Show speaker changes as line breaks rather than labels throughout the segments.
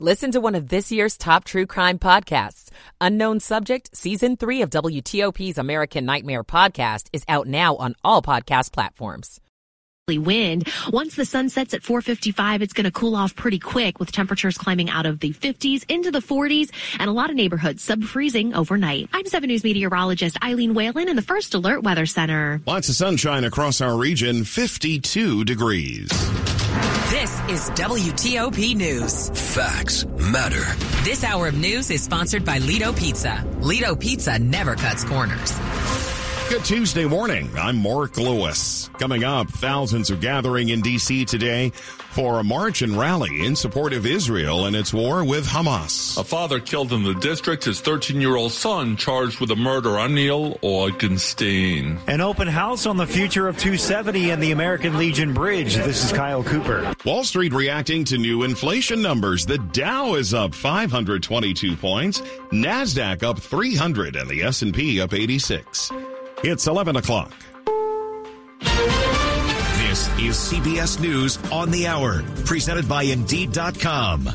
Listen to one of this year's top true crime podcasts. Unknown Subject, Season 3 of WTOP's American Nightmare podcast is out now on all podcast platforms.
Wind. Once the sun sets at 4:55, it's going to cool off pretty quick with temperatures climbing out of the 50s into the 40s and a lot of neighborhoods sub-freezing overnight. I'm 7 News meteorologist Eileen Whalen in the First Alert Weather Center.
Lots of sunshine across our region, 52 degrees.
This is WTOP News.
Facts matter.
This hour of news is sponsored by Lido Pizza. Lido Pizza never cuts corners.
Good Tuesday morning. I'm Mark Lewis. Coming up, thousands are gathering in D.C. today for a march and rally in support of Israel and its war with Hamas.
A father killed in the district, his 13 year old son charged with the murder on Neil Augenstein.
An open house on the future of 270 and the American Legion Bridge. This is Kyle Cooper.
Wall Street reacting to new inflation numbers. The Dow is up 522 points, Nasdaq up 300, and the S&P up 86. It's 11 o'clock.
This is CBS News on the Hour, presented by Indeed.com.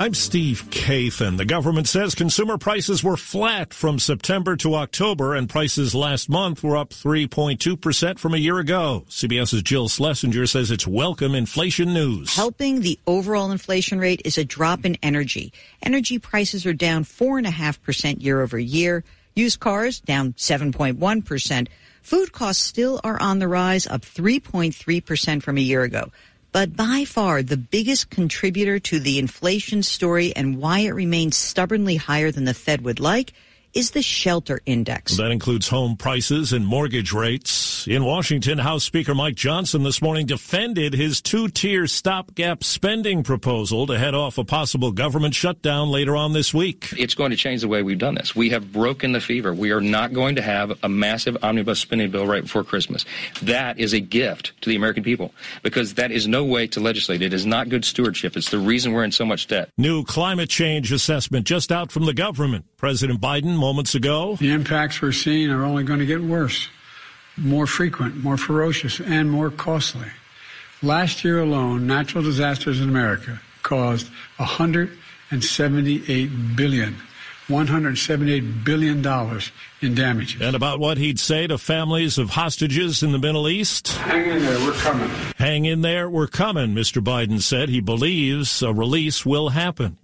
I'm Steve Kathan. The government says consumer prices were flat from September to October, and prices last month were up 3.2% from a year ago. CBS's Jill Schlesinger says it's welcome inflation news.
Helping the overall inflation rate is a drop in energy. Energy prices are down 4.5% year over year. Used cars down 7.1%. Food costs still are on the rise, up 3.3% from a year ago. But by far the biggest contributor to the inflation story and why it remains stubbornly higher than the Fed would like is the shelter index.
That includes home prices and mortgage rates. In Washington, House Speaker Mike Johnson this morning defended his two-tier stopgap spending proposal to head off a possible government shutdown later on this week.
It's going to change the way we've done this. We have broken the fever. We are not going to have a massive omnibus spending bill right before Christmas. That is a gift to the American people because that is no way to legislate. It is not good stewardship. It's the reason we're in so much debt.
New climate change assessment just out from the government. President Biden moments ago.
The impacts we're seeing are only going to get worse, more frequent, more ferocious, and more costly. Last year alone, natural disasters in America caused 178 billion. $178 billion in damages.
And about what he'd say to families of hostages in the Middle East.
Hang in there, we're coming.
Hang in there, we're coming, Mr. Biden said. He believes a release will happen.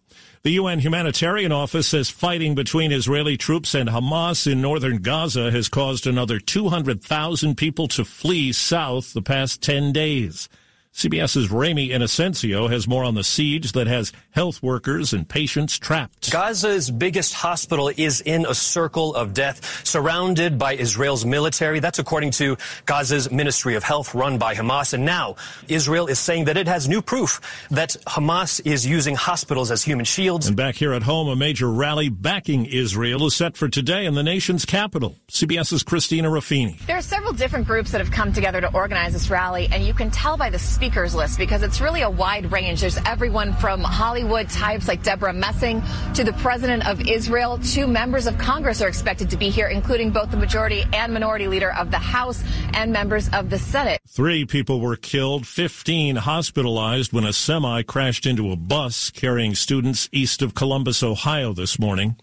The UN humanitarian office says fighting between Israeli troops and Hamas in northern Gaza has caused another 200,000 people to flee south the past 10 days. CBS's Ramy Inocencio has more on the siege that has health workers and patients trapped.
Gaza's biggest hospital is in a circle of death, surrounded by Israel's military. That's according to Gaza's Ministry of Health run by Hamas. And now Israel is saying that it has new proof that Hamas is using hospitals as human shields.
And back here at home, a major rally backing Israel is set for today in the nation's capital. CBS's Christina Ruffini.
There are several different groups that have come together to organize this rally, and you can tell by the speakers list because it's really a wide range. There's everyone from Hollywood types like Debra Messing to the president of Israel. Two members of Congress are expected to be here, including both the majority and minority leader of the House and members of the Senate.
Three people were killed, 15 hospitalized when a semi crashed into a bus carrying students east of Columbus, Ohio this morning.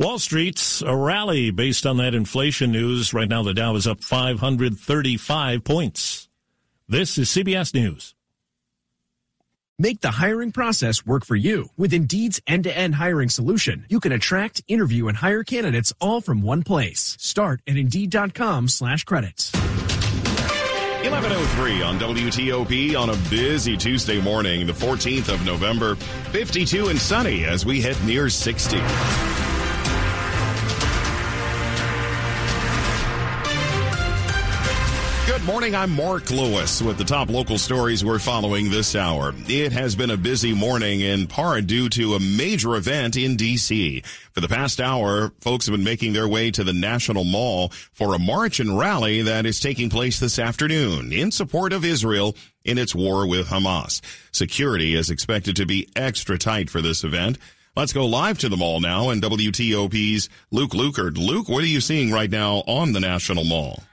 Wall Street's a rally based on that inflation news. Right now, the Dow is up 535 points. This is CBS News.
Make the hiring process work for you. With Indeed's end-to-end hiring solution, you can attract, interview, and hire candidates all from one place. Start at Indeed.com slash credits.
1103 on WTOP on a busy Tuesday morning, the 14th of November. 52 and sunny as we hit near 60. Good morning. I'm Mark Lewis with the top local stories we're following this hour. It has been a busy morning in part due to a major event in D.C. For the past hour, folks have been making their way to the National Mall for a march and rally that is taking place this afternoon in support of Israel in its war with Hamas. Security is expected to be extra tight for this event. Let's go live to the mall now and WTOP's Luke Lukert. Luke, what are you seeing right now on the National Mall?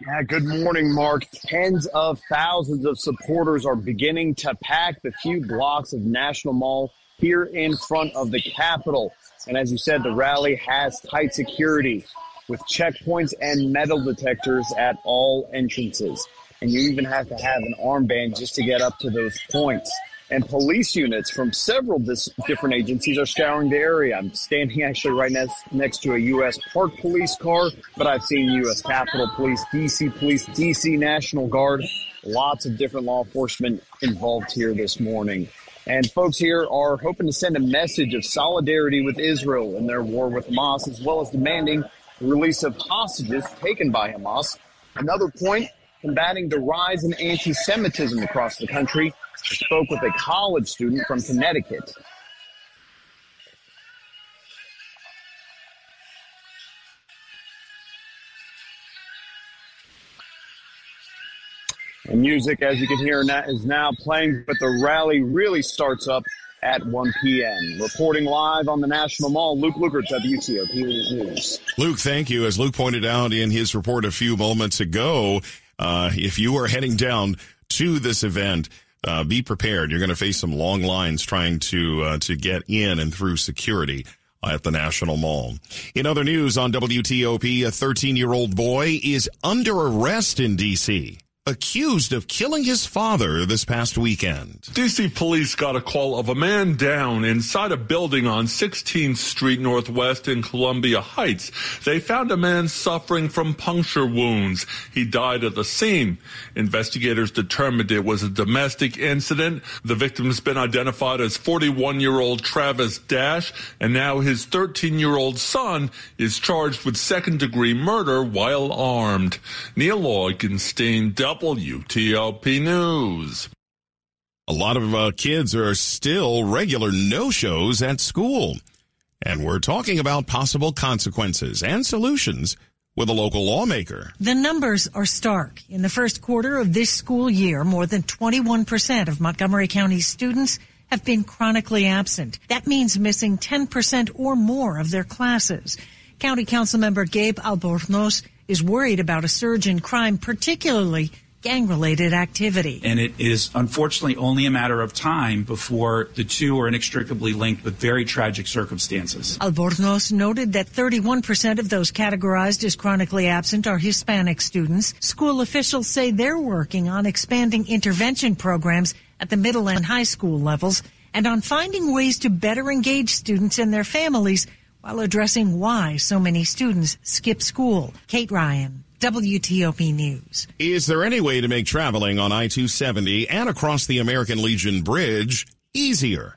Yeah, good morning, Mark. Tens of thousands of supporters are beginning to pack the few blocks of National Mall here in front of the Capitol. And as you said, the rally has tight security with checkpoints and metal detectors at all entrances. And you even have to have an armband just to get up to those points. And police units from several dis- different agencies are scouring the area. I'm standing actually right next, next to a U.S. Park Police car, but I've seen U.S. Capitol Police, D.C. Police, D.C. National Guard, lots of different law enforcement involved here this morning. And folks here are hoping to send a message of solidarity with Israel in their war with Hamas, as well as demanding the release of hostages taken by Hamas. Another point, combating the rise in anti-Semitism across the country. Spoke with a college student from Connecticut. Music, as you can hear, is now playing, but the rally really starts up at 1 p.m. Reporting live on the National Mall, Luke Lukert, WTOP News.
Luke, thank you. As Luke pointed out in his report a few moments ago, uh, if you are heading down to this event, uh, be prepared. You're going to face some long lines trying to uh, to get in and through security at the National Mall. In other news on WTOP, a 13 year old boy is under arrest in D.C accused of killing his father this past weekend.
DC police got a call of a man down inside a building on 16th Street Northwest in Columbia Heights. They found a man suffering from puncture wounds. He died at the scene. Investigators determined it was a domestic incident. The victim's been identified as 41 year old Travis Dash, and now his 13 year old son is charged with second degree murder while armed. Neil Augenstein, WTOP News.
A lot of uh, kids are still regular no-shows at school. And we're talking about possible consequences and solutions with a local lawmaker.
The numbers are stark. In the first quarter of this school year, more than 21% of Montgomery County students have been chronically absent. That means missing 10% or more of their classes. County Council member Gabe Albornoz is worried about a surge in crime, particularly gang related activity.
And it is unfortunately only a matter of time before the two are inextricably linked with very tragic circumstances.
Albornoz noted that 31% of those categorized as chronically absent are Hispanic students. School officials say they're working on expanding intervention programs at the middle and high school levels and on finding ways to better engage students and their families while addressing why so many students skip school. Kate Ryan. WTOP News.
Is there any way to make traveling on I-270 and across the American Legion Bridge easier?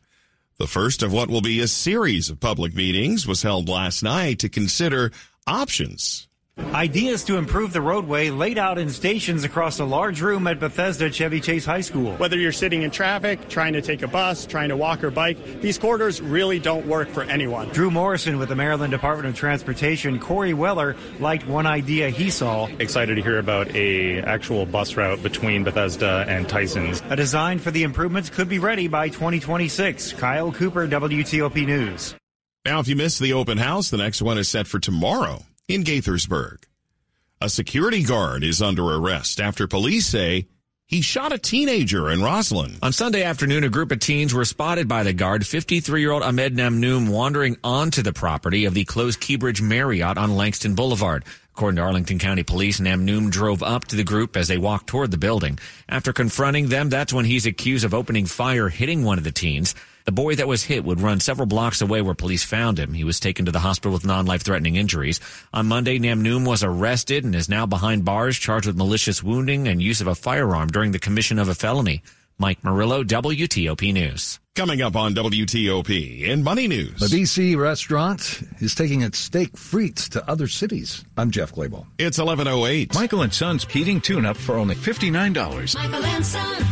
The first of what will be a series of public meetings was held last night to consider options
Ideas to improve the roadway laid out in stations across a large room at Bethesda Chevy Chase High School.
Whether you're sitting in traffic, trying to take a bus, trying to walk or bike, these corridors really don't work for anyone.
Drew Morrison with the Maryland Department of Transportation, Corey Weller liked one idea he saw.
Excited to hear about a actual bus route between Bethesda and Tysons.
A design for the improvements could be ready by 2026. Kyle Cooper, WTOP News.
Now, if you missed the open house, the next one is set for tomorrow in Gaithersburg. A security guard is under arrest after police say he shot a teenager in Rosslyn.
On Sunday afternoon, a group of teens were spotted by the guard, 53-year-old Ahmed Namnoum, wandering onto the property of the closed Keybridge Marriott on Langston Boulevard. According to Arlington County Police, Namnoum drove up to the group as they walked toward the building. After confronting them, that's when he's accused of opening fire, hitting one of the teens. The boy that was hit would run several blocks away where police found him. He was taken to the hospital with non-life threatening injuries. On Monday, Namnoum was arrested and is now behind bars charged with malicious wounding and use of a firearm during the commission of a felony. Mike Murillo, WTOP News.
Coming up on WTOP in Money News.
The DC restaurant is taking its steak frites to other cities. I'm Jeff Clabaugh.
It's 1108.
Michael and Son's heating tune-up for only $59. Michael and Son.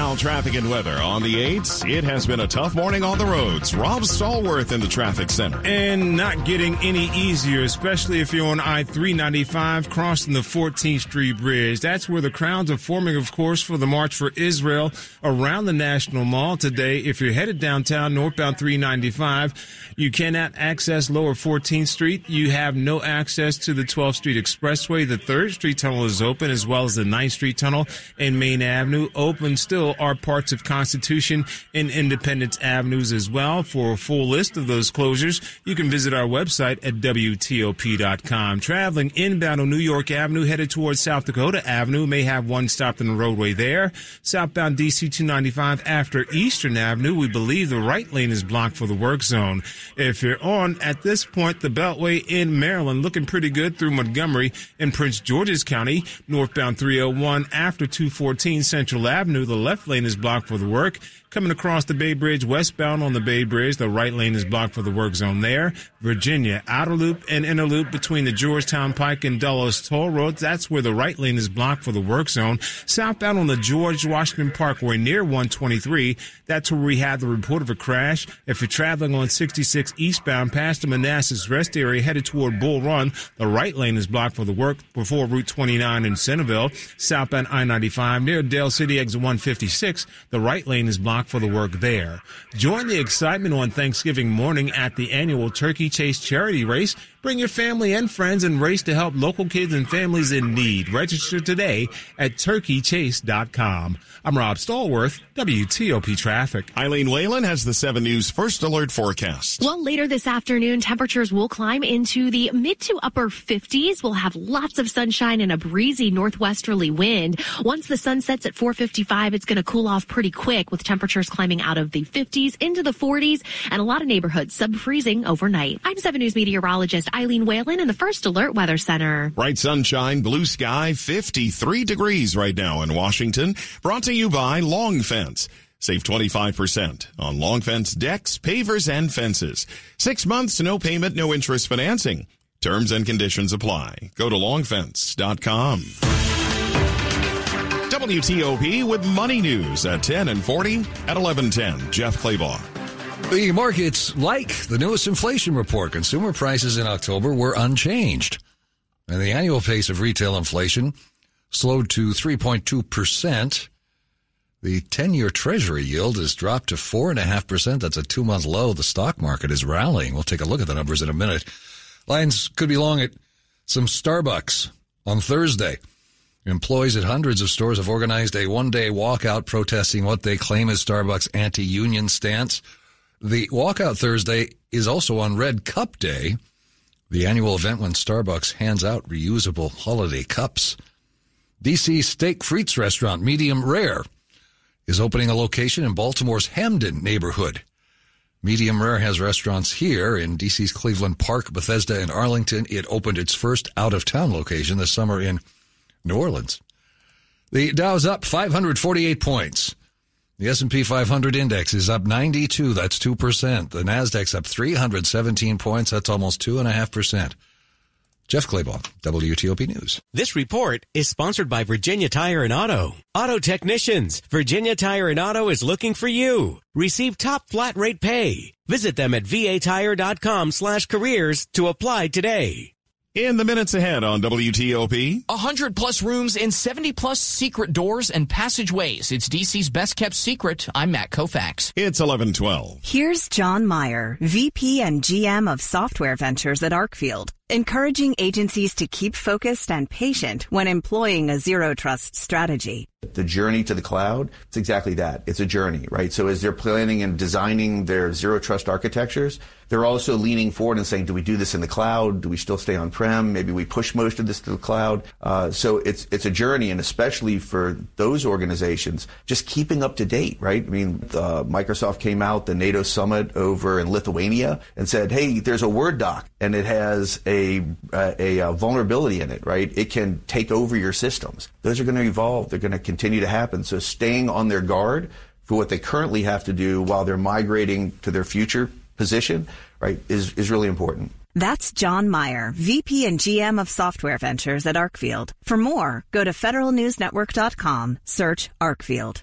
Now, traffic and weather on the 8s. It has been a tough morning on the roads. Rob Stallworth in the traffic center.
And not getting any easier, especially if you're on I 395 crossing the 14th Street Bridge. That's where the crowds are forming, of course, for the March for Israel around the National Mall today. If you're headed downtown, northbound 395, you cannot access lower 14th Street. You have no access to the 12th Street Expressway. The 3rd Street Tunnel is open, as well as the 9th Street Tunnel and Maine Avenue open still are parts of Constitution and Independence Avenues as well. For a full list of those closures, you can visit our website at WTOP.com. Traveling inbound on New York Avenue headed towards South Dakota Avenue may have one stopped in the roadway there. Southbound DC 295 after Eastern Avenue, we believe the right lane is blocked for the work zone. If you're on at this point, the Beltway in Maryland looking pretty good through Montgomery and Prince George's County. Northbound 301 after 214 Central Avenue, the left lane is blocked for the work. Coming across the Bay Bridge westbound on the Bay Bridge, the right lane is blocked for the work zone there. Virginia, outer loop and inner loop between the Georgetown Pike and Dulles toll roads. That's where the right lane is blocked for the work zone. Southbound on the George Washington Parkway near 123. That's where we had the report of a crash. If you're traveling on 66 eastbound past the Manassas rest area headed toward Bull Run, the right lane is blocked for the work before Route 29 in Centreville. Southbound I-95 near Dale City exit 156. The right lane is blocked for the work there. Join the excitement on Thanksgiving morning at the annual Turkey Chase charity race. Bring your family and friends and race to help local kids and families in need. Register today at turkeychase.com. I'm Rob Stallworth, WTOP Traffic.
Eileen Whalen has the 7 News First Alert forecast.
Well, later this afternoon, temperatures will climb into the mid to upper 50s. We'll have lots of sunshine and a breezy northwesterly wind. Once the sun sets at 455, it's going to cool off pretty quick with temperatures climbing out of the 50s into the 40s and a lot of neighborhoods sub-freezing overnight. I'm 7 News meteorologist Eileen Whalen in the First Alert Weather Center.
Bright sunshine, blue sky, 53 degrees right now in Washington. Brought to you by Long Fence. Save 25% on long fence decks, pavers, and fences. Six months, no payment, no interest financing. Terms and conditions apply. Go to longfence.com. WTOP with money news at 10 and 40 at 1110. Jeff Clabaugh.
The markets like the newest inflation report. Consumer prices in October were unchanged. And the annual pace of retail inflation slowed to 3.2%. The 10 year treasury yield has dropped to 4.5%. That's a two month low. The stock market is rallying. We'll take a look at the numbers in a minute. Lines could be long at some Starbucks on Thursday. Employees at hundreds of stores have organized a one day walkout protesting what they claim is Starbucks anti union stance. The walkout Thursday is also on Red Cup Day, the annual event when Starbucks hands out reusable holiday cups. DC Steak Frites restaurant, medium rare, is opening a location in Baltimore's Hampden neighborhood. Medium Rare has restaurants here in DC's Cleveland Park, Bethesda, and Arlington. It opened its first out of town location this summer in New Orleans. The Dow's up 548 points. The S&P 500 index is up 92. That's 2%. The Nasdaq's up 317 points. That's almost 2.5%. Jeff Clabaugh, WTOP News.
This report is sponsored by Virginia Tire and Auto. Auto technicians, Virginia Tire and Auto is looking for you. Receive top flat rate pay. Visit them at vatire.com slash careers to apply today.
In the minutes ahead on WTOP.
100 plus rooms and 70 plus secret doors and passageways. It's DC's best kept secret. I'm Matt Kovacs.
It's 1112.
Here's John Meyer, VP and GM of Software Ventures at Arcfield, encouraging agencies to keep focused and patient when employing a zero trust strategy.
The journey to the cloud, it's exactly that. It's a journey, right? So as they're planning and designing their zero trust architectures, they're also leaning forward and saying, do we do this in the cloud? Do we still stay on-prem? Maybe we push most of this to the cloud. Uh, so it's, it's a journey, and especially for those organizations, just keeping up to date, right? I mean, uh, Microsoft came out, the NATO summit over in Lithuania and said, hey, there's a Word doc and it has a, a, a uh, vulnerability in it, right? It can take over your systems. Those are going to evolve. They're going to continue to happen. So staying on their guard for what they currently have to do while they're migrating to their future position, right, is, is really important.
That's John Meyer, VP and GM of Software Ventures at Arcfield. For more, go to federalnewsnetwork.com, search Arcfield.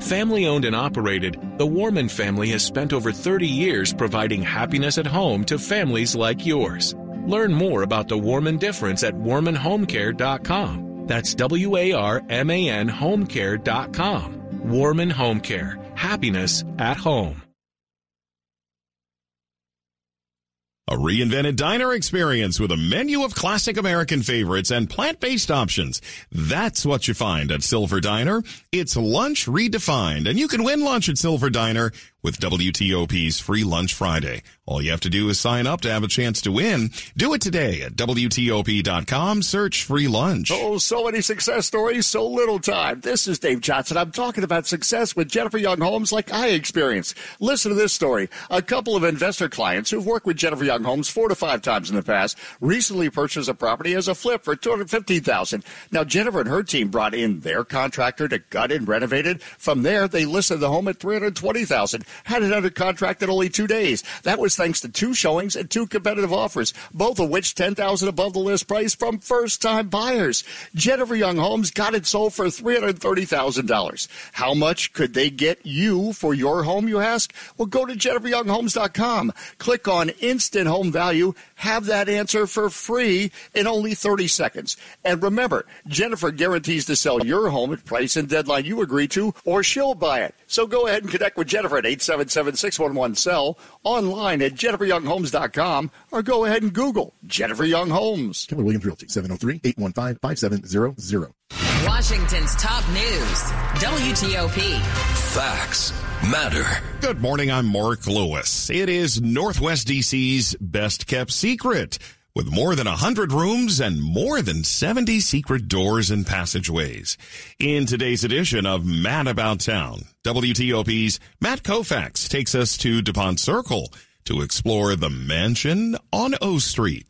Family owned and operated, the Warman family has spent over 30 years providing happiness at home to families like yours. Learn more about the Warman difference at warmanhomecare.com. That's W A R M A N homecare.com. Warman Home Care. Happiness at home.
A reinvented diner experience with a menu of classic American favorites and plant-based options. That's what you find at Silver Diner. It's lunch redefined, and you can win lunch at Silver Diner with WTOP's Free Lunch Friday. All you have to do is sign up to have a chance to win. Do it today at WTOP.com. Search free lunch.
Oh, so many success stories, so little time. This is Dave Johnson. I'm talking about success with Jennifer Young Homes like I experienced. Listen to this story. A couple of investor clients who've worked with Jennifer Young Homes four to five times in the past recently purchased a property as a flip for 215,000. Now, Jennifer and her team brought in their contractor to gut and renovate it. From there, they listed the home at $320,000 had it under contract in only two days. That was thanks to two showings and two competitive offers, both of which 10000 above the list price from first time buyers. Jennifer Young Homes got it sold for $330,000. How much could they get you for your home, you ask? Well, go to jenniferyounghomes.com, click on instant home value, have that answer for free in only 30 seconds. And remember, Jennifer guarantees to sell your home at price and deadline you agree to, or she'll buy it. So go ahead and connect with Jennifer at 877 611 cell online at jenniferyounghomes.com or go ahead and Google Jennifer Young Homes.
Keller Williams Realty, 703 815 5700.
Washington's top news, WTOP.
Facts matter. Good morning. I'm Mark Lewis. It is Northwest DC's best kept secret. With more than 100 rooms and more than 70 secret doors and passageways. In today's edition of Matt About Town, WTOP's Matt Kovacs takes us to DuPont Circle to explore the mansion on O Street.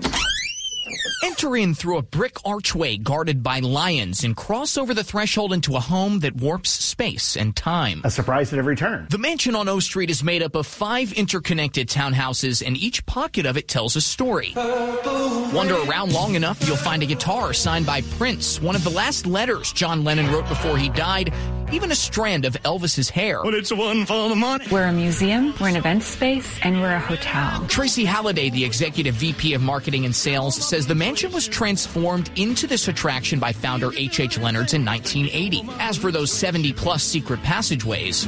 Enter in through a brick archway guarded by lions and cross over the threshold into a home that warps space and time.
A surprise at every turn.
The mansion on O Street is made up of five interconnected townhouses, and each pocket of it tells a story. Wander around long enough, you'll find a guitar signed by Prince, one of the last letters John Lennon wrote before he died, even a strand of Elvis's hair.
But it's one for the money.
We're a museum, we're an event space, and we're a hotel.
Tracy Halliday, the executive VP of marketing and sales, says the mansion was transformed into this attraction by founder H.H. H. Leonard's in 1980. As for those 70 plus secret passageways,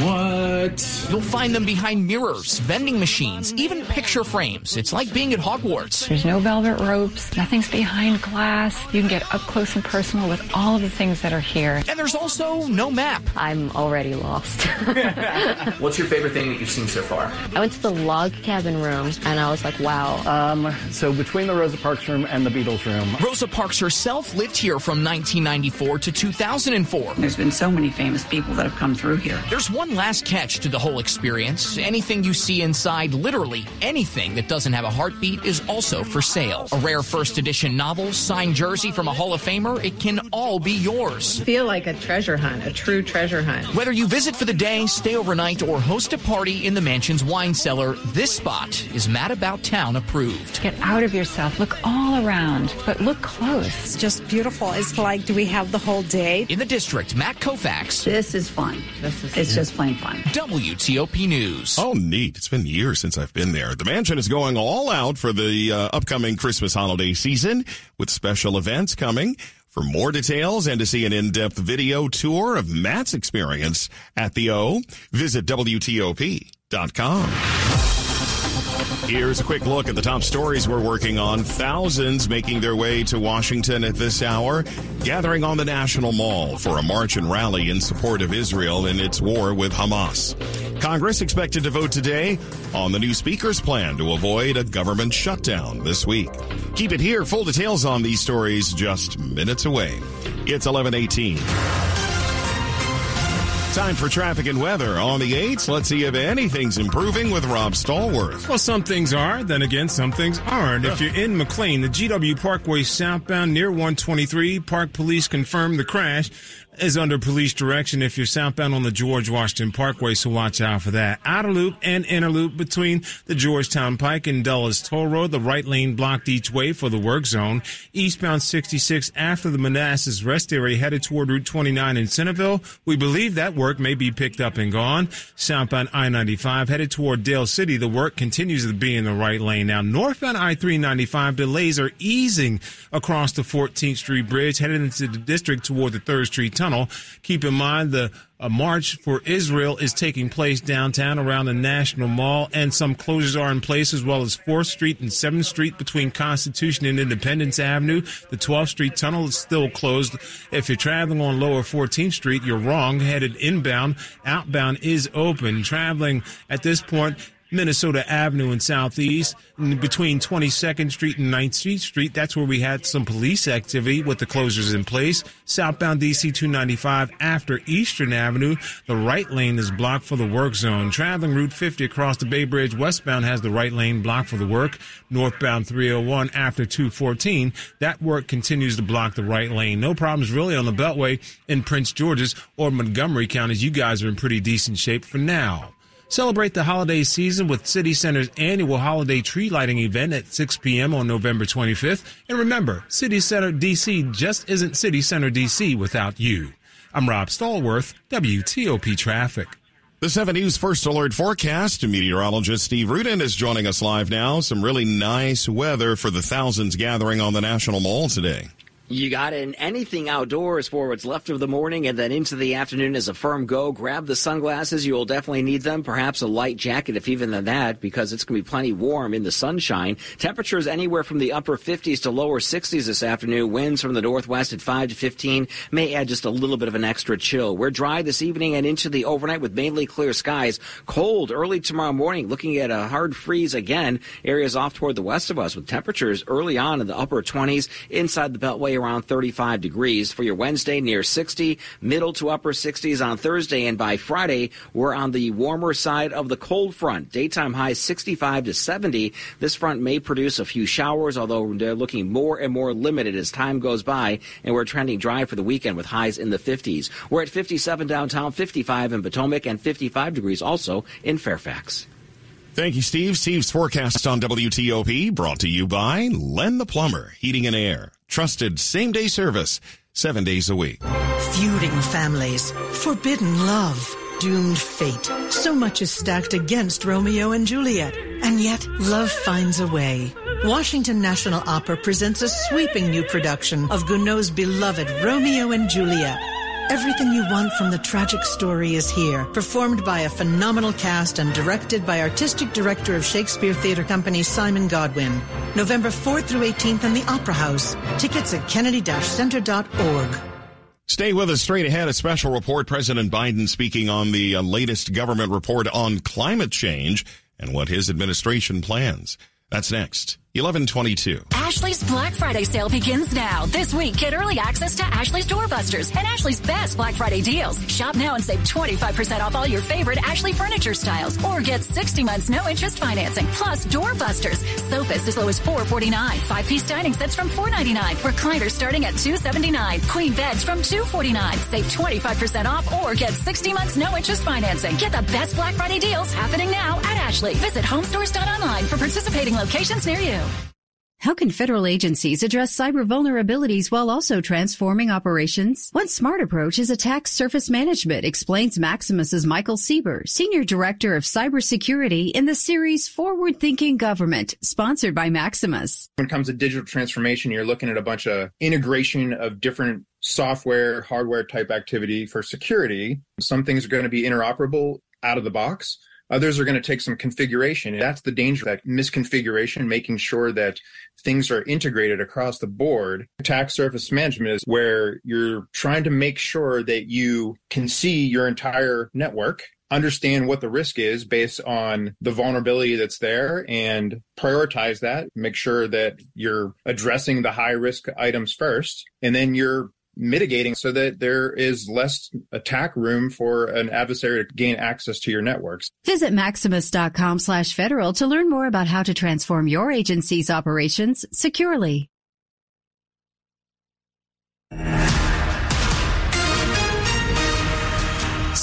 what?
You'll find them behind mirrors, vending machines, even picture frames. It's like being at Hogwarts.
There's no velvet ropes, nothing's behind glass. You can get up close and personal with all of the things that are here.
And there's also no map.
I'm already lost.
What's your favorite thing that you've seen so far?
I went to the log cabin room and I was like, wow.
Um, so between the Rosa Parks room and the Beatles room.
Rosa Parks herself lived here from 1994 to 2004.
There's been so many famous people that have come through here.
There's one last catch to the whole experience. Anything you see inside, literally anything that doesn't have a heartbeat, is also for sale. A rare first edition novel, signed jersey from a Hall of Famer, it can all be yours.
feel like a treasure hunt, a true treasure hunt.
Whether you visit for the day, stay overnight, or host a party in the mansion's wine cellar, this spot is Matt About Town approved.
Get out of yourself, look all around, but look close.
It's just beautiful. It's like, do we have the whole day?
In the district, Matt Kovacs.
This is fun. This is it's just plain fun.
WTOP News.
Oh, neat. It's been years since I've been there. The mansion is going all out for the uh, upcoming Christmas holiday season with special events coming. For more details and to see an in-depth video tour of Matt's experience at the O, visit WTOP.com. Here's a quick look at the top stories we're working on. Thousands making their way to Washington at this hour, gathering on the National Mall for a march and rally in support of Israel in its war with Hamas. Congress expected to vote today on the new speaker's plan to avoid a government shutdown this week. Keep it here. Full details on these stories just minutes away. It's 1118. Time for traffic and weather on the 8s. Let's see if anything's improving with Rob Stallworth.
Well, some things are, then again, some things aren't. If you're in McLean, the GW Parkway southbound near 123, Park Police confirmed the crash is under police direction if you're southbound on the George Washington Parkway, so watch out for that. Outer loop and inner loop between the Georgetown Pike and Dulles Toll Road, the right lane blocked each way for the work zone. Eastbound 66 after the Manassas rest area headed toward Route 29 in Centreville. We believe that work may be picked up and gone. Southbound I-95 headed toward Dale City. The work continues to be in the right lane. Now, northbound I-395 delays are easing across the 14th Street Bridge headed into the district toward the 3rd Street Tunnel. Keep in mind the a march for Israel is taking place downtown around the National Mall, and some closures are in place as well as 4th Street and 7th Street between Constitution and Independence Avenue. The 12th Street tunnel is still closed. If you're traveling on lower 14th Street, you're wrong. Headed inbound, outbound is open. Traveling at this point, Minnesota Avenue and Southeast, between 22nd Street and 19th Street. That's where we had some police activity with the closures in place. Southbound DC 295 after Eastern Avenue, the right lane is blocked for the work zone. Traveling Route 50 across the Bay Bridge westbound has the right lane blocked for the work. Northbound 301 after 214, that work continues to block the right lane. No problems really on the Beltway in Prince George's or Montgomery counties. You guys are in pretty decent shape for now. Celebrate the holiday season with City Center's annual holiday tree lighting event at 6 p.m. on November 25th. And remember, City Center DC just isn't City Center DC without you. I'm Rob Stallworth, WTOP Traffic.
The 7 News First Alert Forecast. Meteorologist Steve Rudin is joining us live now. Some really nice weather for the thousands gathering on the National Mall today.
You got in anything outdoors for what's left of the morning and then into the afternoon is a firm go. Grab the sunglasses. You will definitely need them. Perhaps a light jacket, if even than that, because it's going to be plenty warm in the sunshine. Temperatures anywhere from the upper 50s to lower 60s this afternoon. Winds from the northwest at 5 to 15 may add just a little bit of an extra chill. We're dry this evening and into the overnight with mainly clear skies. Cold early tomorrow morning. Looking at a hard freeze again. Areas off toward the west of us with temperatures early on in the upper 20s inside the Beltway around 35 degrees. For your Wednesday, near 60, middle to upper 60s on Thursday, and by Friday, we're on the warmer side of the cold front. Daytime highs 65 to 70. This front may produce a few showers, although they're looking more and more limited as time goes by, and we're trending dry for the weekend with highs in the 50s. We're at 57 downtown, 55 in Potomac, and 55 degrees also in Fairfax.
Thank you, Steve. Steve's forecast on WTOP brought to you by Len the Plumber, Heating and Air. Trusted same day service, seven days a week.
Feuding families, forbidden love, doomed fate. So much is stacked against Romeo and Juliet. And yet, love finds a way. Washington National Opera presents a sweeping new production of Gounod's beloved Romeo and Juliet. Everything you want from the tragic story is here, performed by a phenomenal cast and directed by artistic director of Shakespeare Theatre Company Simon Godwin. November 4th through 18th in the Opera House. Tickets at kennedy-center.org.
Stay with us straight ahead. A special report. President Biden speaking on the uh, latest government report on climate change and what his administration plans. That's next. 1122.
Ashley's Black Friday sale begins now. This week, get early access to Ashley's Doorbusters and Ashley's best Black Friday deals. Shop now and save 25% off all your favorite Ashley furniture styles or get 60 months no interest financing. Plus Doorbusters. Sofas as low as 449. Five piece dining sets from $499. Recliners starting at 279. Queen beds from 249. Save 25% off or get 60 months no interest financing. Get the best Black Friday deals happening now at Ashley. Visit homestores.online for participating locations near you.
How can federal agencies address cyber vulnerabilities while also transforming operations? One smart approach is attack surface management, explains Maximus's Michael Sieber, Senior Director of Cybersecurity in the series Forward Thinking Government, sponsored by Maximus.
When it comes to digital transformation, you're looking at a bunch of integration of different software, hardware type activity for security. Some things are going to be interoperable out of the box. Others are going to take some configuration. That's the danger that misconfiguration, making sure that things are integrated across the board. Attack surface management is where you're trying to make sure that you can see your entire network understand what the risk is based on the vulnerability that's there and prioritize that make sure that you're addressing the high risk items first and then you're mitigating so that there is less attack room for an adversary to gain access to your networks.
Visit maximus.com slash federal to learn more about how to transform your agency's operations securely.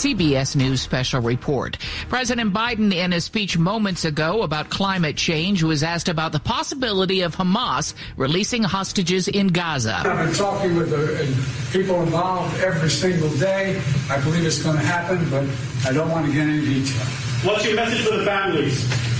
CBS News special report. President Biden, in a speech moments ago about climate change, was asked about the possibility of Hamas releasing hostages in Gaza.
I've been talking with the people involved every single day. I believe it's going to happen, but I don't want to get into detail.
What's your message for the families?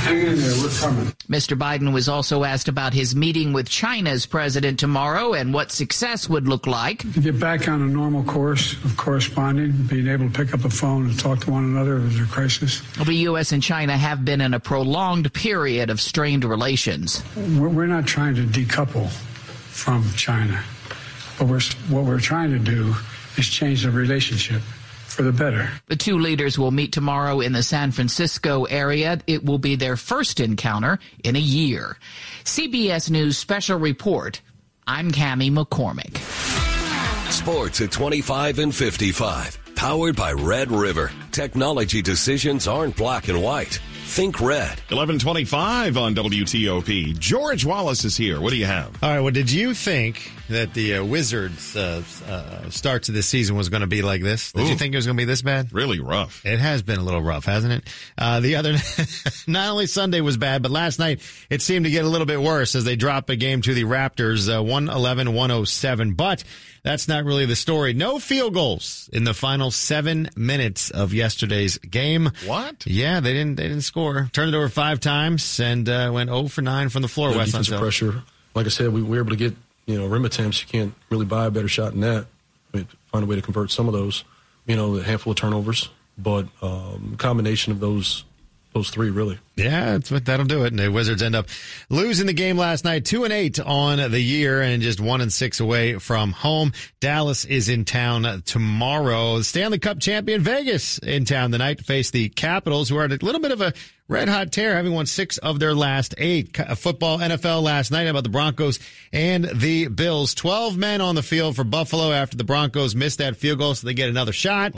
Hang in there, we're coming.
Mr. Biden was also asked about his meeting with China's president tomorrow and what success would look like.
To get back on a normal course of corresponding, being able to pick up a phone and talk to one another if there's a crisis.
The U.S. and China have been in a prolonged period of strained relations.
We're not trying to decouple from China, but we're, what we're trying to do is change the relationship for the better.
The two leaders will meet tomorrow in the San Francisco area. It will be their first encounter in a year. CBS News Special Report. I'm Cami McCormick.
Sports at 25 and 55. Powered by Red River. Technology decisions aren't black and white. Think red.
1125 on WTOP. George Wallace is here. What do you have?
All right. Well, did you think that the uh, Wizards' uh, uh, start to this season was going to be like this? Did
Ooh.
you think it was going to be this bad?
Really rough.
It has been a little rough, hasn't it? Uh, the other, not only Sunday was bad, but last night it seemed to get a little bit worse as they drop a game to the Raptors, uh, 111 107. But that's not really the story. No field goals in the final seven minutes of yesterday's game.
What?
Yeah, they didn't. They didn't score. Turned it over five times and uh, went 0 for 9 from the floor. West
defensive pressure. Like I said, we were able to get you know rim attempts. You can't really buy a better shot than that. I mean, find a way to convert some of those. You know, a handful of turnovers, but um, combination of those those three really.
Yeah, that'll do it. And the Wizards end up losing the game last night, two and eight on the year, and just one and six away from home. Dallas is in town tomorrow. Stanley Cup champion Vegas in town tonight to face the Capitals, who are at a little bit of a red hot tear, having won six of their last eight. Uh, football NFL last night about the Broncos and the Bills. Twelve men on the field for Buffalo after the Broncos missed that field goal, so they get another shot.